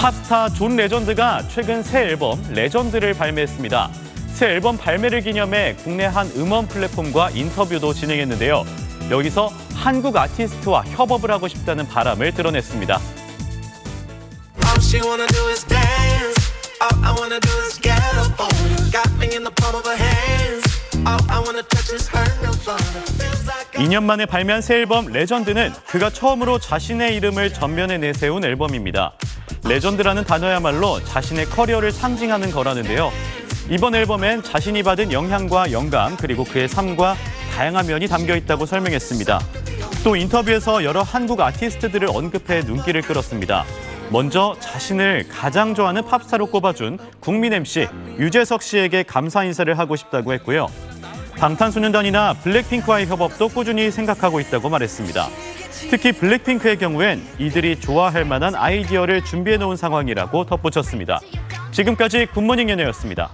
팝스타 존 레전드가 최근 새 앨범 레전드를 발매했습니다. 새 앨범 발매를 기념해 국내 한 음원 플랫폼과 인터뷰도 진행했는데요. 여기서 한국 아티스트와 협업을 하고 싶다는 바람을 드러냈습니다. All she wanna do is dance. All I wanna do is get up on her. Got me in the palm of her hands. All I wanna touch is her nirvana. Feels like I 2년 만에 발매한 새 앨범 레전드는 그가 처음으로 자신의 이름을 전면에 내세운 앨범입니다. 레전드라는 단어야말로 자신의 커리어를 상징하는 거라는데요. 이번 앨범엔 자신이 받은 영향과 영감 그리고 그의 삶과 다양한 면이 담겨 있다고 설명했습니다. 또 인터뷰에서 여러 한국 아티스트들을 언급해 눈길을 끌었습니다. 먼저 자신을 가장 좋아하는 팝스타로 꼽아준 국민 MC 유재석 씨에게 감사 인사를 하고 싶다고 했고요. 방탄소년단이나 블랙핑크와의 협업도 꾸준히 생각하고 있다고 말했습니다. 특히 블랙핑크의 경우엔 이들이 좋아할 만한 아이디어를 준비해 놓은 상황이라고 덧붙였습니다. 지금까지 굿모닝 연예였습니다.